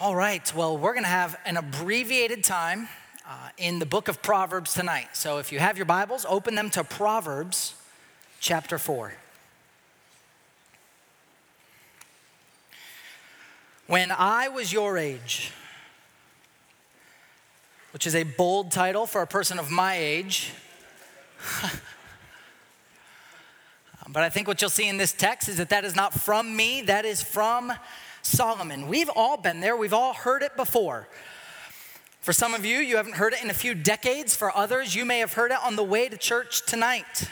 All right, well, we're going to have an abbreviated time uh, in the book of Proverbs tonight. So if you have your Bibles, open them to Proverbs chapter 4. When I was your age, which is a bold title for a person of my age. but I think what you'll see in this text is that that is not from me, that is from Solomon. We've all been there, we've all heard it before. For some of you, you haven't heard it in a few decades. For others, you may have heard it on the way to church tonight.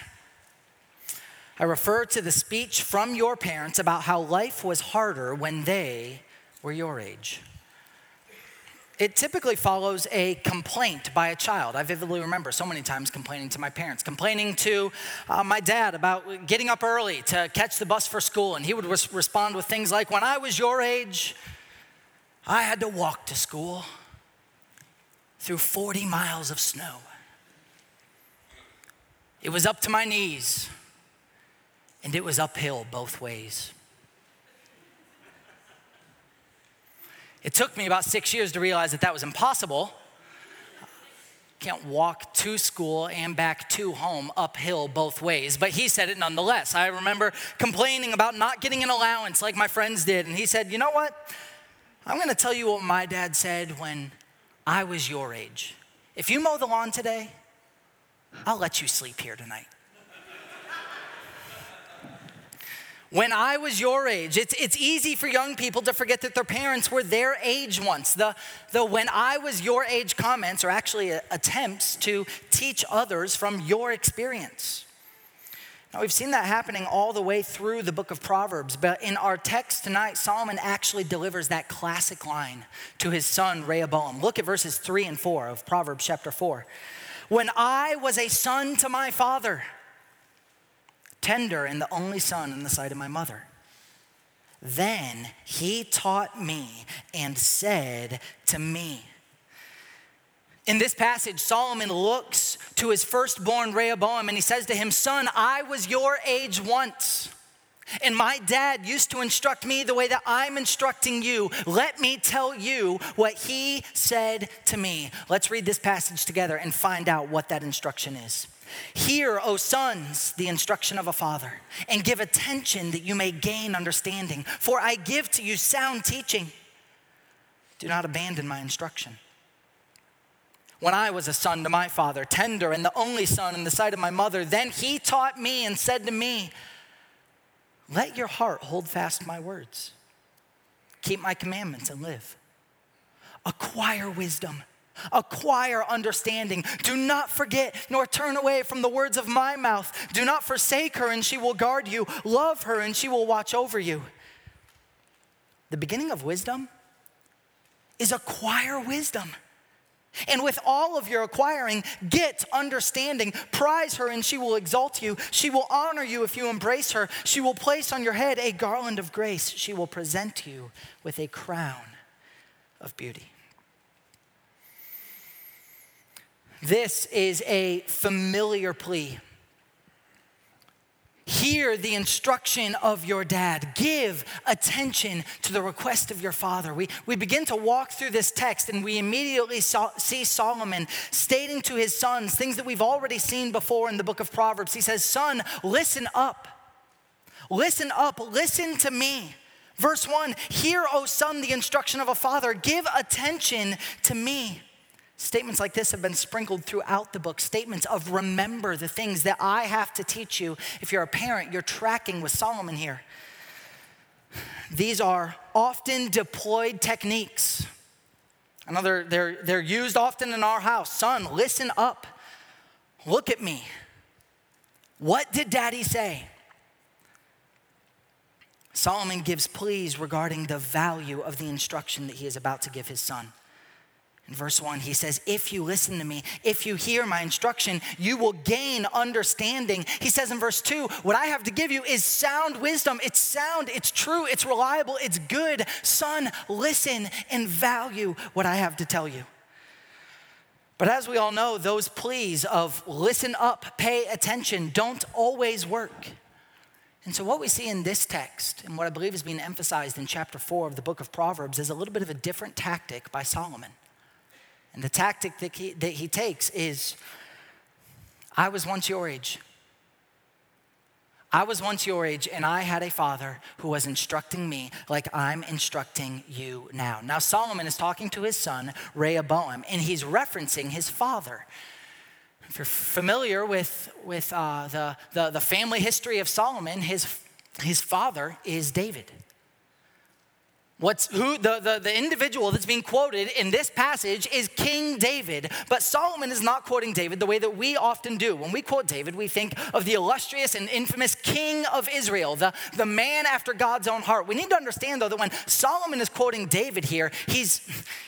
I refer to the speech from your parents about how life was harder when they were your age. It typically follows a complaint by a child. I vividly remember so many times complaining to my parents, complaining to uh, my dad about getting up early to catch the bus for school. And he would res- respond with things like, When I was your age, I had to walk to school through 40 miles of snow. It was up to my knees, and it was uphill both ways. It took me about six years to realize that that was impossible. Can't walk to school and back to home uphill both ways, but he said it nonetheless. I remember complaining about not getting an allowance like my friends did, and he said, You know what? I'm gonna tell you what my dad said when I was your age. If you mow the lawn today, I'll let you sleep here tonight. When I was your age, it's, it's easy for young people to forget that their parents were their age once. The, the when I was your age comments are actually uh, attempts to teach others from your experience. Now, we've seen that happening all the way through the book of Proverbs, but in our text tonight, Solomon actually delivers that classic line to his son Rehoboam. Look at verses three and four of Proverbs chapter four. When I was a son to my father, tender and the only son in the sight of my mother. Then he taught me and said to me, in this passage, Solomon looks to his firstborn Rehoboam and he says to him, Son, I was your age once. And my dad used to instruct me the way that I'm instructing you. Let me tell you what he said to me. Let's read this passage together and find out what that instruction is. Hear, O sons, the instruction of a father, and give attention that you may gain understanding. For I give to you sound teaching. Do not abandon my instruction. When I was a son to my father, tender and the only son in the sight of my mother, then he taught me and said to me, Let your heart hold fast my words, keep my commandments and live. Acquire wisdom Acquire understanding. Do not forget nor turn away from the words of my mouth. Do not forsake her, and she will guard you. Love her, and she will watch over you. The beginning of wisdom is acquire wisdom. And with all of your acquiring, get understanding. Prize her, and she will exalt you. She will honor you if you embrace her. She will place on your head a garland of grace. She will present you with a crown of beauty. This is a familiar plea. Hear the instruction of your dad. Give attention to the request of your father. We, we begin to walk through this text and we immediately saw, see Solomon stating to his sons things that we've already seen before in the book of Proverbs. He says, Son, listen up. Listen up. Listen to me. Verse one Hear, O son, the instruction of a father. Give attention to me. Statements like this have been sprinkled throughout the book. Statements of remember the things that I have to teach you. If you're a parent, you're tracking with Solomon here. These are often deployed techniques. They're, they're, they're used often in our house. Son, listen up. Look at me. What did daddy say? Solomon gives pleas regarding the value of the instruction that he is about to give his son. In verse 1, he says, If you listen to me, if you hear my instruction, you will gain understanding. He says in verse 2, What I have to give you is sound wisdom. It's sound, it's true, it's reliable, it's good. Son, listen and value what I have to tell you. But as we all know, those pleas of listen up, pay attention, don't always work. And so, what we see in this text, and what I believe is being emphasized in chapter four of the book of Proverbs, is a little bit of a different tactic by Solomon. And the tactic that he, that he takes is I was once your age. I was once your age, and I had a father who was instructing me like I'm instructing you now. Now, Solomon is talking to his son, Rehoboam, and he's referencing his father. If you're familiar with, with uh, the, the, the family history of Solomon, his, his father is David. What's who the, the, the individual that's being quoted in this passage is King David, but Solomon is not quoting David the way that we often do. When we quote David, we think of the illustrious and infamous king of Israel, the, the man after God's own heart. We need to understand though that when Solomon is quoting David here, he's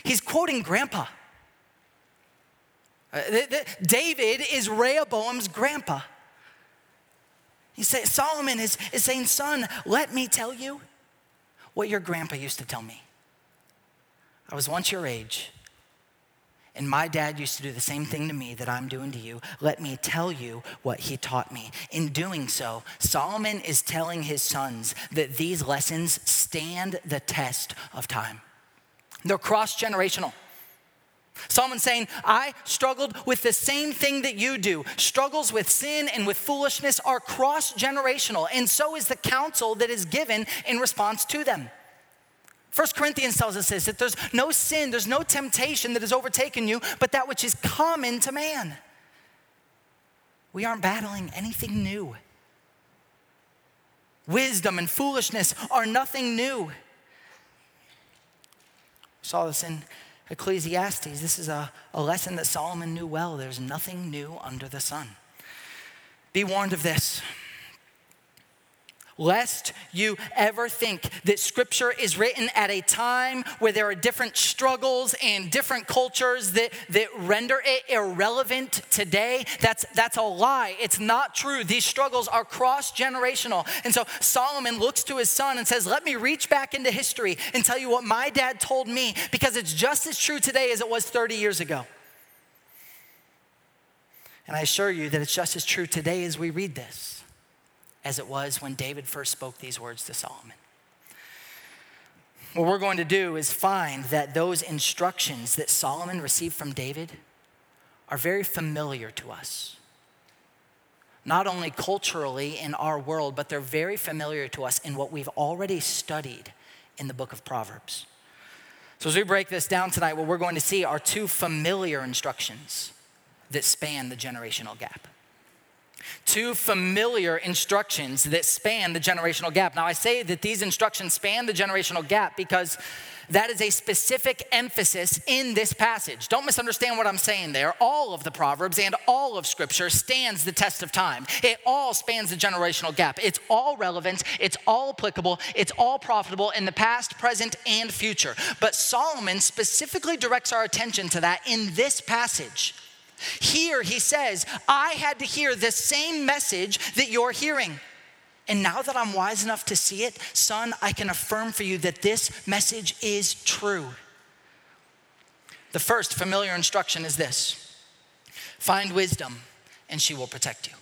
he's quoting grandpa. Uh, David is Rehoboam's grandpa. He says, Solomon is, is saying, Son, let me tell you what your grandpa used to tell me. I was once your age, and my dad used to do the same thing to me that I'm doing to you. Let me tell you what he taught me. In doing so, Solomon is telling his sons that these lessons stand the test of time. They're cross generational. Solomon saying, I struggled with the same thing that you do. Struggles with sin and with foolishness are cross generational, and so is the counsel that is given in response to them. First Corinthians tells us this that there's no sin, there's no temptation that has overtaken you, but that which is common to man. We aren't battling anything new. Wisdom and foolishness are nothing new. saw this in Ecclesiastes, this is a, a lesson that Solomon knew well. There's nothing new under the sun. Be warned of this lest you ever think that scripture is written at a time where there are different struggles and different cultures that, that render it irrelevant today. That's, that's a lie. It's not true. These struggles are cross generational. And so Solomon looks to his son and says, Let me reach back into history and tell you what my dad told me because it's just as true today as it was 30 years ago. And I assure you that it's just as true today as we read this as it was when David first spoke these words to Solomon. What we're going to do is find that those instructions that Solomon received from David are very familiar to us. Not only culturally in our world, but they're very familiar to us in what we've already studied in the book of Proverbs. So, as we break this down tonight, what we're going to see are two familiar instructions that span the generational gap two familiar instructions that span the generational gap. Now, I say that these instructions span the generational gap because that is a specific emphasis in this passage. Don't misunderstand what I'm saying there. All of the Proverbs and all of Scripture stands the test of time. It all spans the generational gap. It's all relevant, it's all applicable, it's all profitable in the past, present, and future. But Solomon specifically directs our attention to that in this passage. Here he says, I had to hear the same message that you're hearing. And now that I'm wise enough to see it, son, I can affirm for you that this message is true. The first familiar instruction is this find wisdom, and she will protect you.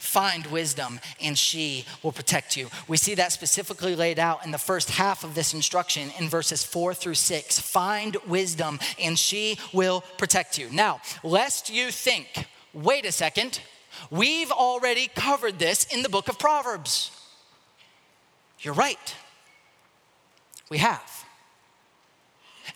Find wisdom, and she will protect you. We see that specifically laid out in the first half of this instruction in verses four through six. Find wisdom, and she will protect you. Now, lest you think, wait a second, we've already covered this in the book of Proverbs. You're right. We have.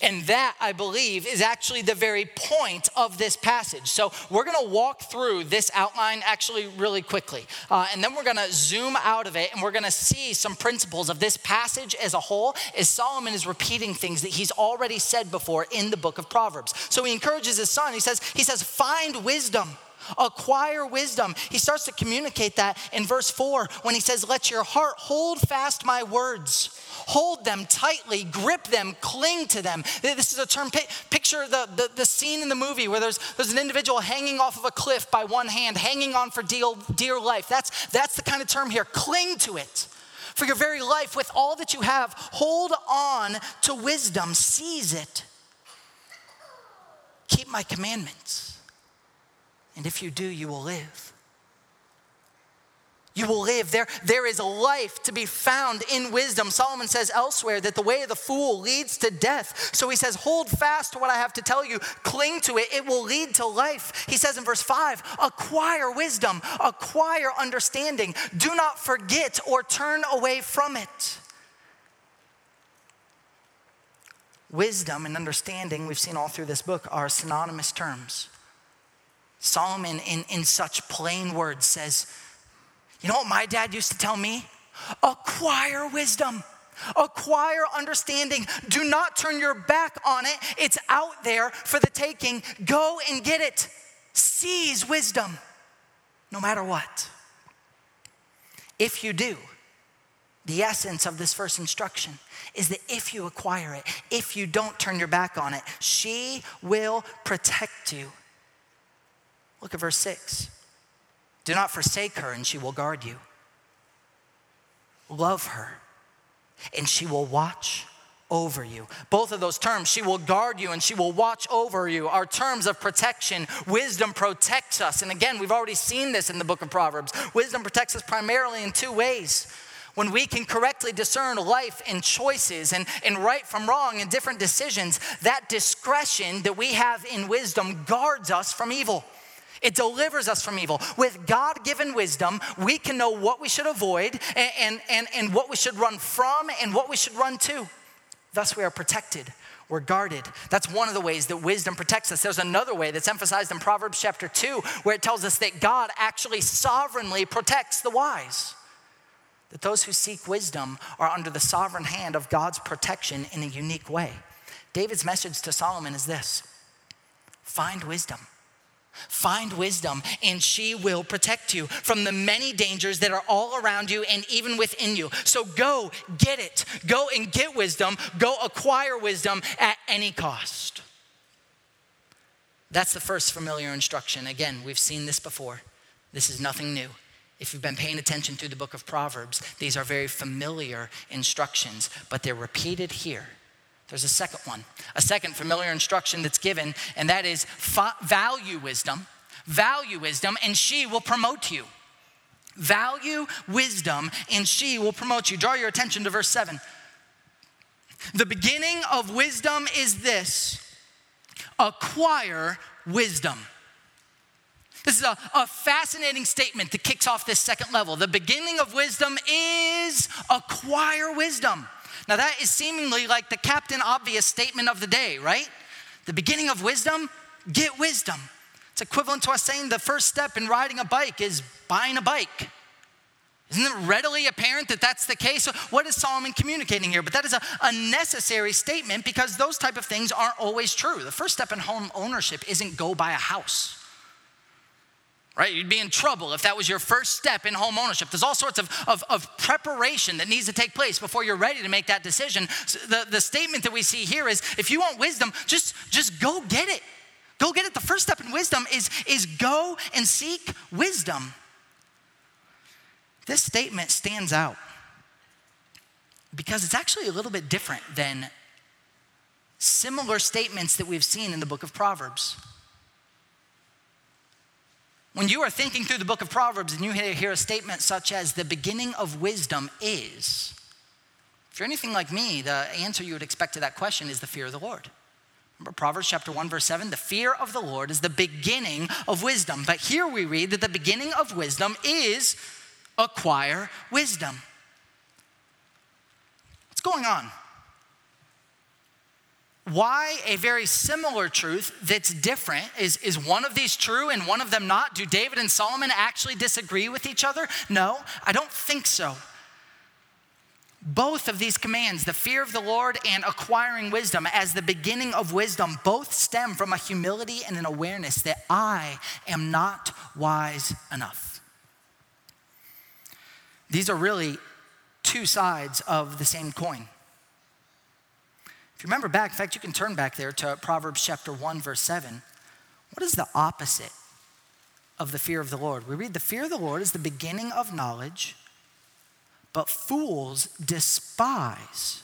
And that, I believe, is actually the very point of this passage. So we're going to walk through this outline actually really quickly. Uh, and then we're going to zoom out of it and we're going to see some principles of this passage as a whole as Solomon is repeating things that he's already said before in the book of Proverbs. So he encourages his son. He says, he says, find wisdom acquire wisdom. He starts to communicate that in verse 4 when he says, Let your heart hold fast my words. Hold them tightly, grip them, cling to them. This is a term, picture the, the, the, scene in the movie where there's, there's an individual hanging off of a cliff by one hand, hanging on for dear, dear life. That's, that's the kind of term here. Cling to it for your very life with all that you have. Hold on to wisdom, seize it. Keep my commandments. And if you do, you will live. you will live. There, there is life to be found in wisdom. Solomon says elsewhere that the way of the fool leads to death. So he says, Hold fast to what I have to tell you, cling to it, it will lead to life. He says in verse 5 acquire wisdom, acquire understanding. Do not forget or turn away from it. Wisdom and understanding, we've seen all through this book, are synonymous terms. Solomon, in, in such plain words, says, You know what my dad used to tell me? Acquire wisdom, acquire understanding. Do not turn your back on it. It's out there for the taking. Go and get it. Seize wisdom, no matter what. If you do, the essence of this first instruction is that if you acquire it, if you don't turn your back on it, she will protect you. Look at verse 6. Do not forsake her, and she will guard you. Love her, and she will watch over you. Both of those terms, she will guard you and she will watch over you, are terms of protection. Wisdom protects us. And again, we've already seen this in the book of Proverbs. Wisdom protects us primarily in two ways when we can correctly discern life and choices and, and right from wrong and different decisions, that discretion that we have in wisdom guards us from evil. It delivers us from evil. With God given wisdom, we can know what we should avoid and, and, and, and what we should run from and what we should run to. Thus, we are protected. We're guarded. That's one of the ways that wisdom protects us. There's another way that's emphasized in Proverbs chapter 2, where it tells us that God actually sovereignly protects the wise that those who seek wisdom are under the sovereign hand of God's protection in a unique way. David's message to Solomon is this find wisdom. Find wisdom, and she will protect you from the many dangers that are all around you and even within you. So go get it. Go and get wisdom. Go acquire wisdom at any cost. That's the first familiar instruction. Again, we've seen this before. This is nothing new. If you've been paying attention through the book of Proverbs, these are very familiar instructions, but they're repeated here. There's a second one, a second familiar instruction that's given, and that is value wisdom, value wisdom, and she will promote you. Value wisdom, and she will promote you. Draw your attention to verse 7. The beginning of wisdom is this acquire wisdom. This is a, a fascinating statement that kicks off this second level. The beginning of wisdom is acquire wisdom. Now, that is seemingly like the captain obvious statement of the day, right? The beginning of wisdom, get wisdom. It's equivalent to us saying the first step in riding a bike is buying a bike. Isn't it readily apparent that that's the case? What is Solomon communicating here? But that is a, a necessary statement because those type of things aren't always true. The first step in home ownership isn't go buy a house right? You'd be in trouble if that was your first step in home ownership. There's all sorts of, of, of, preparation that needs to take place before you're ready to make that decision. So the, the statement that we see here is if you want wisdom, just, just go get it. Go get it. The first step in wisdom is, is go and seek wisdom. This statement stands out because it's actually a little bit different than similar statements that we've seen in the book of Proverbs. When you are thinking through the book of Proverbs and you hear a statement such as, the beginning of wisdom is, if you're anything like me, the answer you would expect to that question is the fear of the Lord. Remember Proverbs chapter 1, verse 7? The fear of the Lord is the beginning of wisdom. But here we read that the beginning of wisdom is acquire wisdom. What's going on? Why a very similar truth that's different is, is one of these true and one of them not? Do David and Solomon actually disagree with each other? No, I don't think so. Both of these commands, the fear of the Lord and acquiring wisdom, as the beginning of wisdom, both stem from a humility and an awareness that I am not wise enough. These are really two sides of the same coin you remember back, in fact, you can turn back there to Proverbs chapter 1, verse 7. What is the opposite of the fear of the Lord? We read, The fear of the Lord is the beginning of knowledge, but fools despise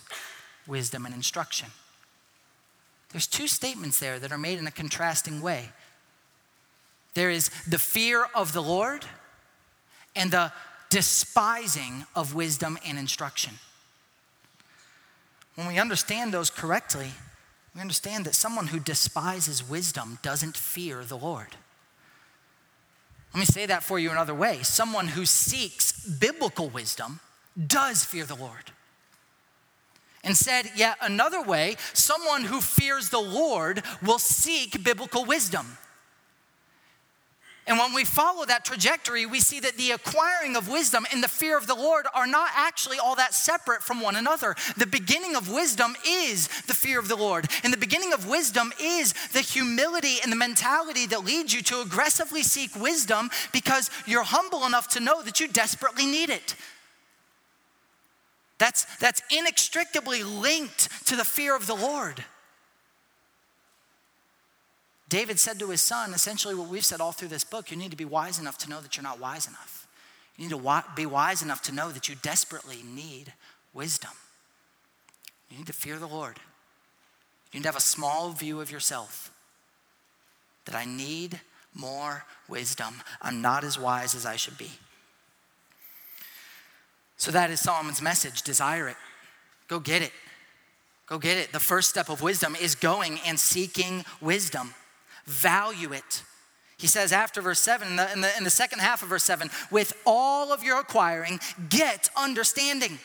wisdom and instruction. There's two statements there that are made in a contrasting way. There is the fear of the Lord and the despising of wisdom and instruction. When we understand those correctly, we understand that someone who despises wisdom doesn't fear the Lord. Let me say that for you another way. Someone who seeks biblical wisdom does fear the Lord. And said, yet another way, someone who fears the Lord will seek biblical wisdom. And when we follow that trajectory, we see that the acquiring of wisdom and the fear of the Lord are not actually all that separate from one another. The beginning of wisdom is the fear of the Lord. And the beginning of wisdom is the humility and the mentality that leads you to aggressively seek wisdom because you're humble enough to know that you desperately need it. That's, that's inextricably linked to the fear of the Lord. David said to his son essentially what we've said all through this book you need to be wise enough to know that you're not wise enough. You need to be wise enough to know that you desperately need wisdom. You need to fear the Lord. You need to have a small view of yourself that I need more wisdom. I'm not as wise as I should be. So that is Solomon's message desire it, go get it. Go get it. The first step of wisdom is going and seeking wisdom value it. He says after verse 7, in the, in the, in the second half of verse 7, with all of your acquiring, get understanding.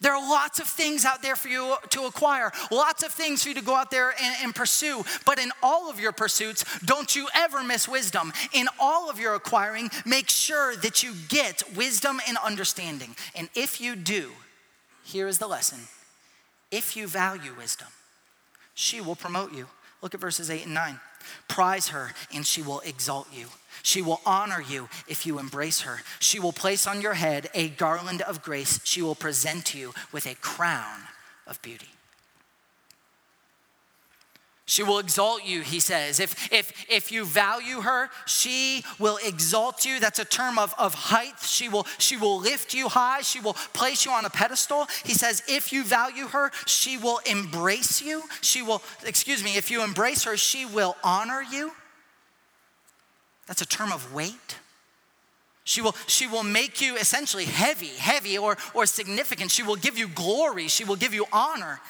There are lots of things out there for you to acquire, lots of things for you to go out there and, and, pursue. But in all of your pursuits, don't you ever miss wisdom. In all of your acquiring, make sure that you get wisdom and understanding. And if you do, here is the lesson if you value wisdom, she will promote you. Look at verses 8 and 9. Prize her, and she will exalt you. She will honor you if you embrace her. She will place on your head a garland of grace. She will present you with a crown of beauty. She will exalt you, he says. If, if, if you value her, she will exalt you. That's a term of, of height. She will, she will lift you high. She will place you on a pedestal. He says, if you value her, she will embrace you. She will, excuse me, if you embrace her, she will honor you. That's a term of weight. She will, she will make you essentially heavy, heavy or, or significant. She will give you glory. She will give you honor.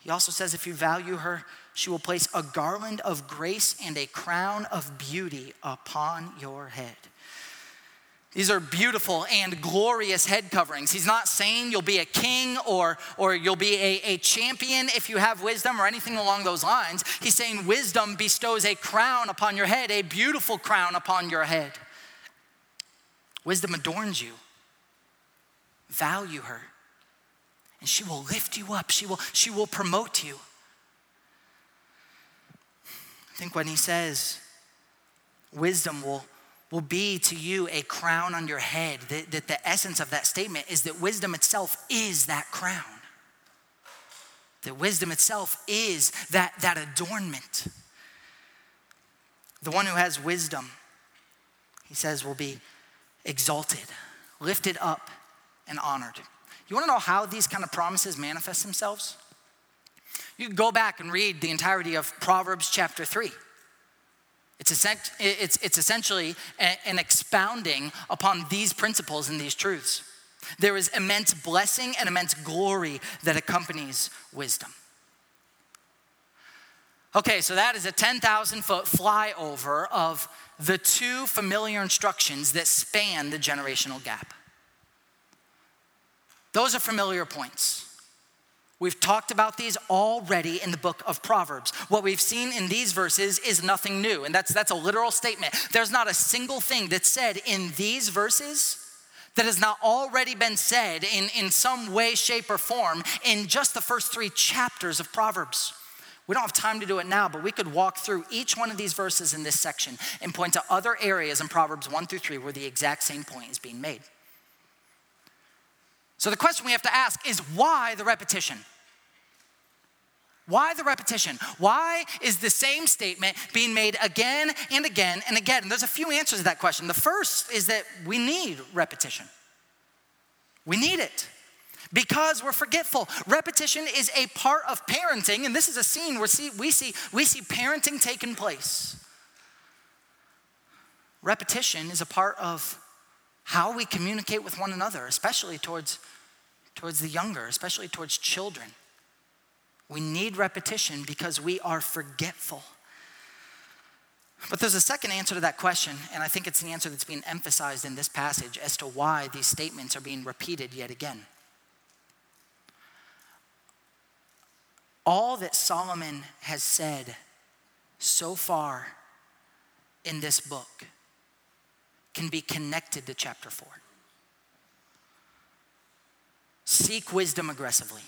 He also says, if you value her, she will place a garland of grace and a crown of beauty upon your head. These are beautiful and glorious head coverings. He's not saying you'll be a king or, or you'll be a, a champion if you have wisdom or anything along those lines. He's saying wisdom bestows a crown upon your head, a beautiful crown upon your head. Wisdom adorns you. Value her and she will lift you up. She will, she will promote you. I think when he says wisdom will, will be to you a crown on your head, that, that the essence of that statement is that wisdom itself is that crown. That wisdom itself is that, that adornment. The one who has wisdom, he says, will be exalted, lifted up, and honored. You want to know how these kind of promises manifest themselves? You go back and read the entirety of Proverbs chapter 3. It's, it's, it's essentially an expounding upon these principles and these truths. There is immense blessing and immense glory that accompanies wisdom. Okay, so that is a 10,000 foot flyover of the two familiar instructions that span the generational gap. Those are familiar points. We've talked about these already in the book of Proverbs. What we've seen in these verses is nothing new, and that's, that's a literal statement. There's not a single thing that's said in these verses that has not already been said in, in some way, shape, or form in just the first three chapters of Proverbs. We don't have time to do it now, but we could walk through each one of these verses in this section and point to other areas in Proverbs 1 through 3 where the exact same point is being made. So the question we have to ask is why the repetition? Why the repetition? Why is the same statement being made again and again and again? And there's a few answers to that question. The first is that we need repetition. We need it because we're forgetful. Repetition is a part of parenting, and this is a scene where see, we see, we see parenting taking place. Repetition is a part of how we communicate with one another, especially towards, towards the younger, especially towards children. We need repetition because we are forgetful. But there's a second answer to that question, and I think it's the answer that's being emphasized in this passage as to why these statements are being repeated yet again. All that Solomon has said so far in this book can be connected to chapter 4. Seek wisdom aggressively.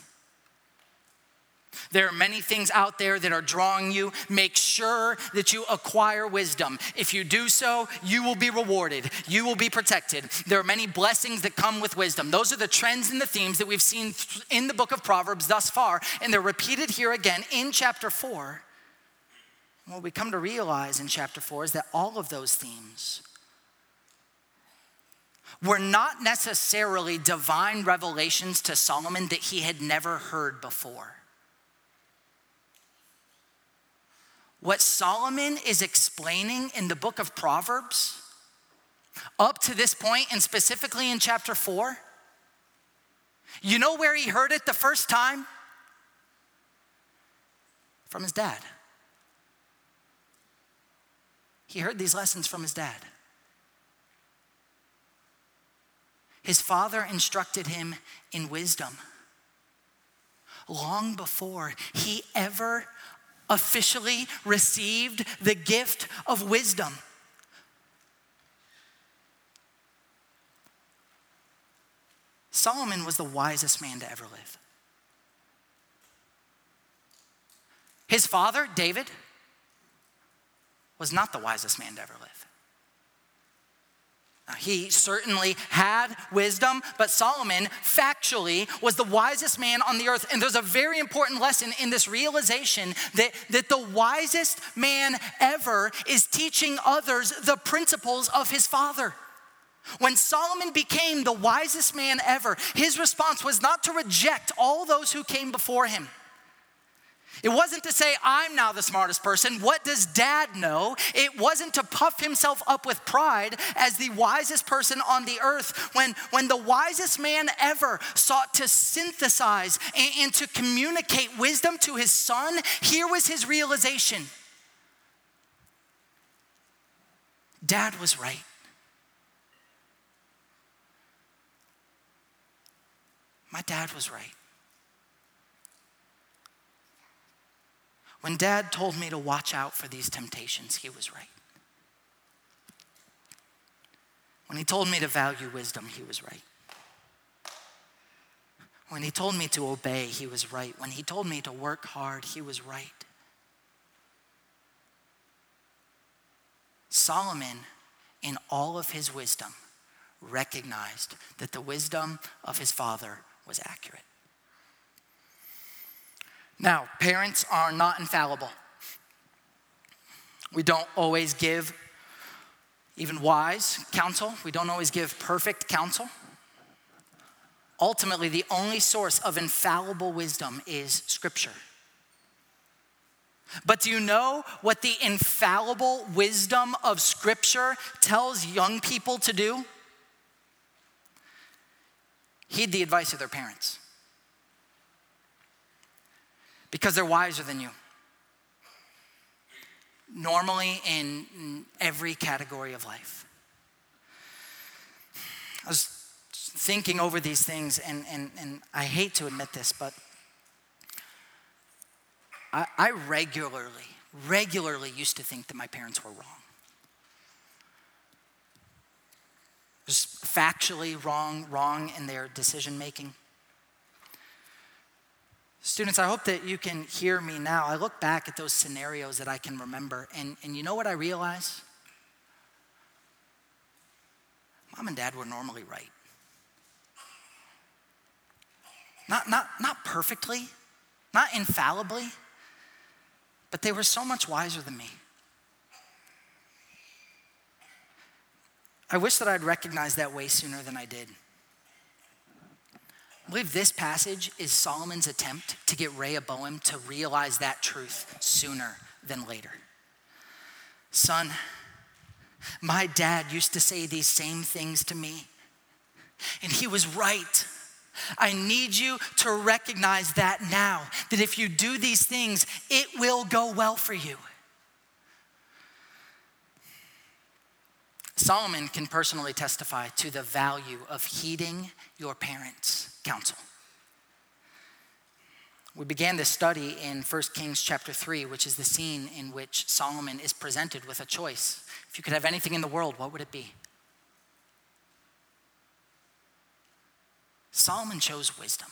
There are many things out there that are drawing you. Make sure that you acquire wisdom. If you do so, you will be rewarded. You will be protected. There are many blessings that come with wisdom. Those are the trends and the themes that we've seen in the book of Proverbs thus far, and they're repeated here again in chapter 4. what we come to realize in chapter 4 is that all of those themes were not necessarily divine revelations to Solomon that he had never heard before. What Solomon is explaining in the book of Proverbs, up to this point, and specifically in chapter 4, you know where he heard it the first time? From his dad. He heard these lessons from his dad. His father instructed him in wisdom long before he ever officially received the gift of wisdom. Solomon was the wisest man to ever live. His father, David, was not the wisest man to ever live. He certainly had wisdom, but Solomon factually was the wisest man on the earth. And there's a very important lesson in this realization that, that the wisest man ever is teaching others the principles of his father. When Solomon became the wisest man ever, his response was not to reject all those who came before him. It wasn't to say, I'm now the smartest person. What does dad know? It wasn't to puff himself up with pride as the wisest person on the earth. When, when the wisest man ever sought to synthesize and, and to communicate wisdom to his son, here was his realization Dad was right. My dad was right. When dad told me to watch out for these temptations, he was right. When he told me to value wisdom, he was right. When he told me to obey, he was right. When he told me to work hard, he was right. Solomon, in all of his wisdom, recognized that the wisdom of his father was accurate. Now, parents are not infallible. We don't always give even wise counsel, we don't always give perfect counsel. Ultimately, the only source of infallible wisdom is Scripture. But do you know what the infallible wisdom of Scripture tells young people to do? Heed the advice of their parents because they're wiser than you. Normally, in every category of life. I was thinking over these things, and, and, and I hate to admit this, but I, I regularly, regularly used to think that my parents were wrong. Just factually wrong, wrong in their decision making. Students, I hope that you can hear me now. I look back at those scenarios that I can remember, and, and you know what I realize? Mom and dad were normally right. Not, not, not perfectly, not infallibly, but they were so much wiser than me. I wish that I'd recognized that way sooner than I did. I believe this passage is Solomon's attempt to get Rehoboam to realize that truth sooner than later. Son, My dad used to say these same things to me, and he was right. I need you to recognize that now, that if you do these things, it will go well for you. Solomon can personally testify to the value of heeding your parents' counsel. We began this study in 1 Kings chapter 3, which is the scene in which Solomon is presented with a choice. If you could have anything in the world, what would it be? Solomon chose wisdom.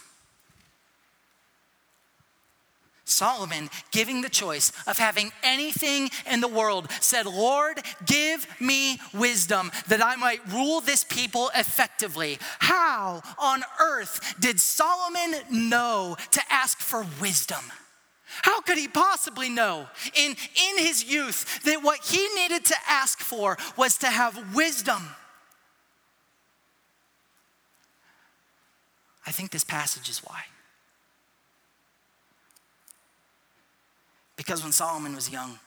Solomon, giving the choice of having anything in the world, said, Lord, give me wisdom that I might rule this people effectively. How on earth did Solomon know to ask for wisdom? How could he possibly know in, in his youth that what he needed to ask for was to have wisdom? I think this passage is why. Because when Solomon was young,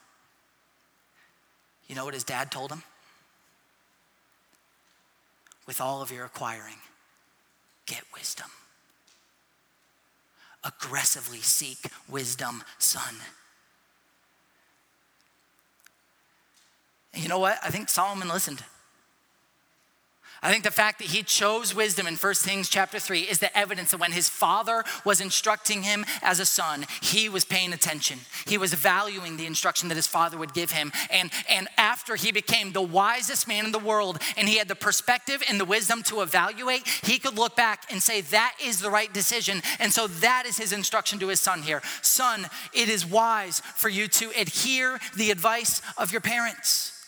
you know what his dad told him? With all of your acquiring, get wisdom. Aggressively seek wisdom, son. And you know what? I think Solomon listened. I think the fact that he chose wisdom in 1 Kings chapter 3 is the evidence that when his father was instructing him as a son, he was paying attention. He was valuing the instruction that his father would give him. And, and after he became the wisest man in the world and he had the perspective and the wisdom to evaluate, he could look back and say, That is the right decision. And so that is his instruction to his son here Son, it is wise for you to adhere the advice of your parents.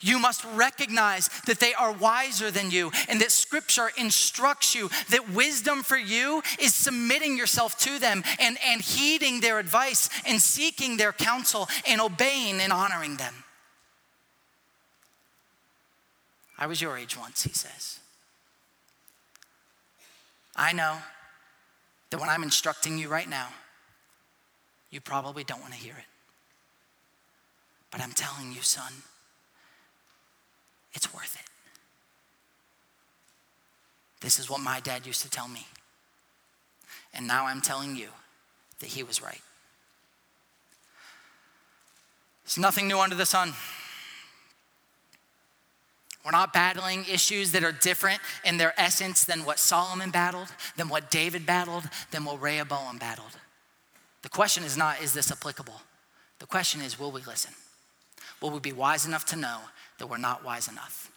You must recognize that they are wiser than you and that scripture instructs you that wisdom for you is submitting yourself to them and, and heeding their advice and seeking their counsel and obeying and honoring them. I was your age once, he says. I know that when I'm instructing you right now, you probably don't want to hear it. But I'm telling you, son it's worth it. This is what my dad used to tell me. And now I'm telling you that he was right. There's nothing new under the sun. We're not battling issues that are different in their essence than what Solomon battled, than what David battled, than what Rehoboam battled. The question is not, is this applicable? The question is, will we listen? Will we be wise enough to know that we're not wise enough.